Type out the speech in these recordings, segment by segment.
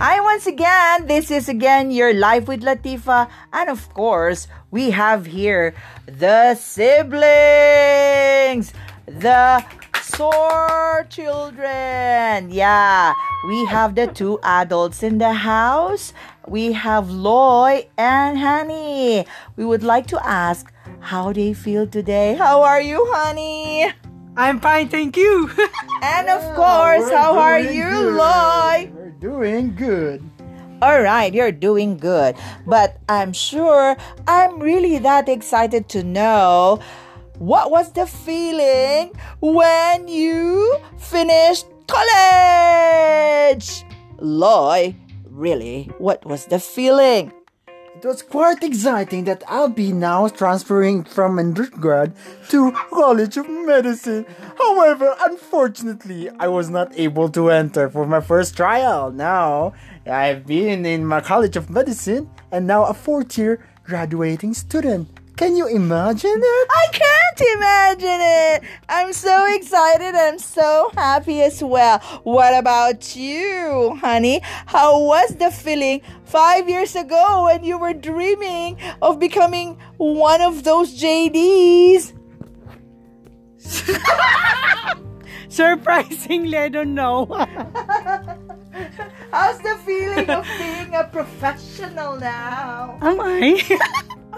Hi, once again. This is again your Life with Latifa. And of course, we have here the siblings, the Soar children. Yeah, we have the two adults in the house. We have Loy and Honey. We would like to ask how they feel today. How are you, Honey? I'm fine, thank you. And of course, we're how are you. Loy? Doing good. All right, you're doing good. But I'm sure I'm really that excited to know what was the feeling when you finished college? Loy, really, what was the feeling? It was quite exciting that I'll be now transferring from undergrad to College of Medicine. However, unfortunately, I was not able to enter for my first trial. Now, I've been in my College of Medicine and now a fourth year graduating student. Can you imagine it? I can't imagine it. I'm so excited. I'm so happy as well. What about you, honey? How was the feeling five years ago when you were dreaming of becoming one of those JDs? Surprisingly, I don't know. How's the feeling of being a professional now? Am I?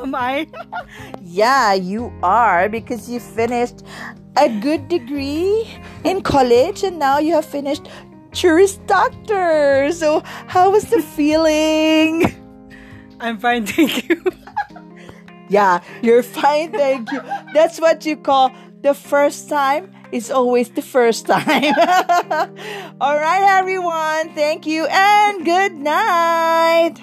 Am I? Yeah, you are because you finished a good degree in college and now you have finished Juris Doctor. So, how was the feeling? I'm fine, thank you. Yeah, you're fine, thank you. That's what you call the first time is always the first time. All right, everyone. Thank you and good night.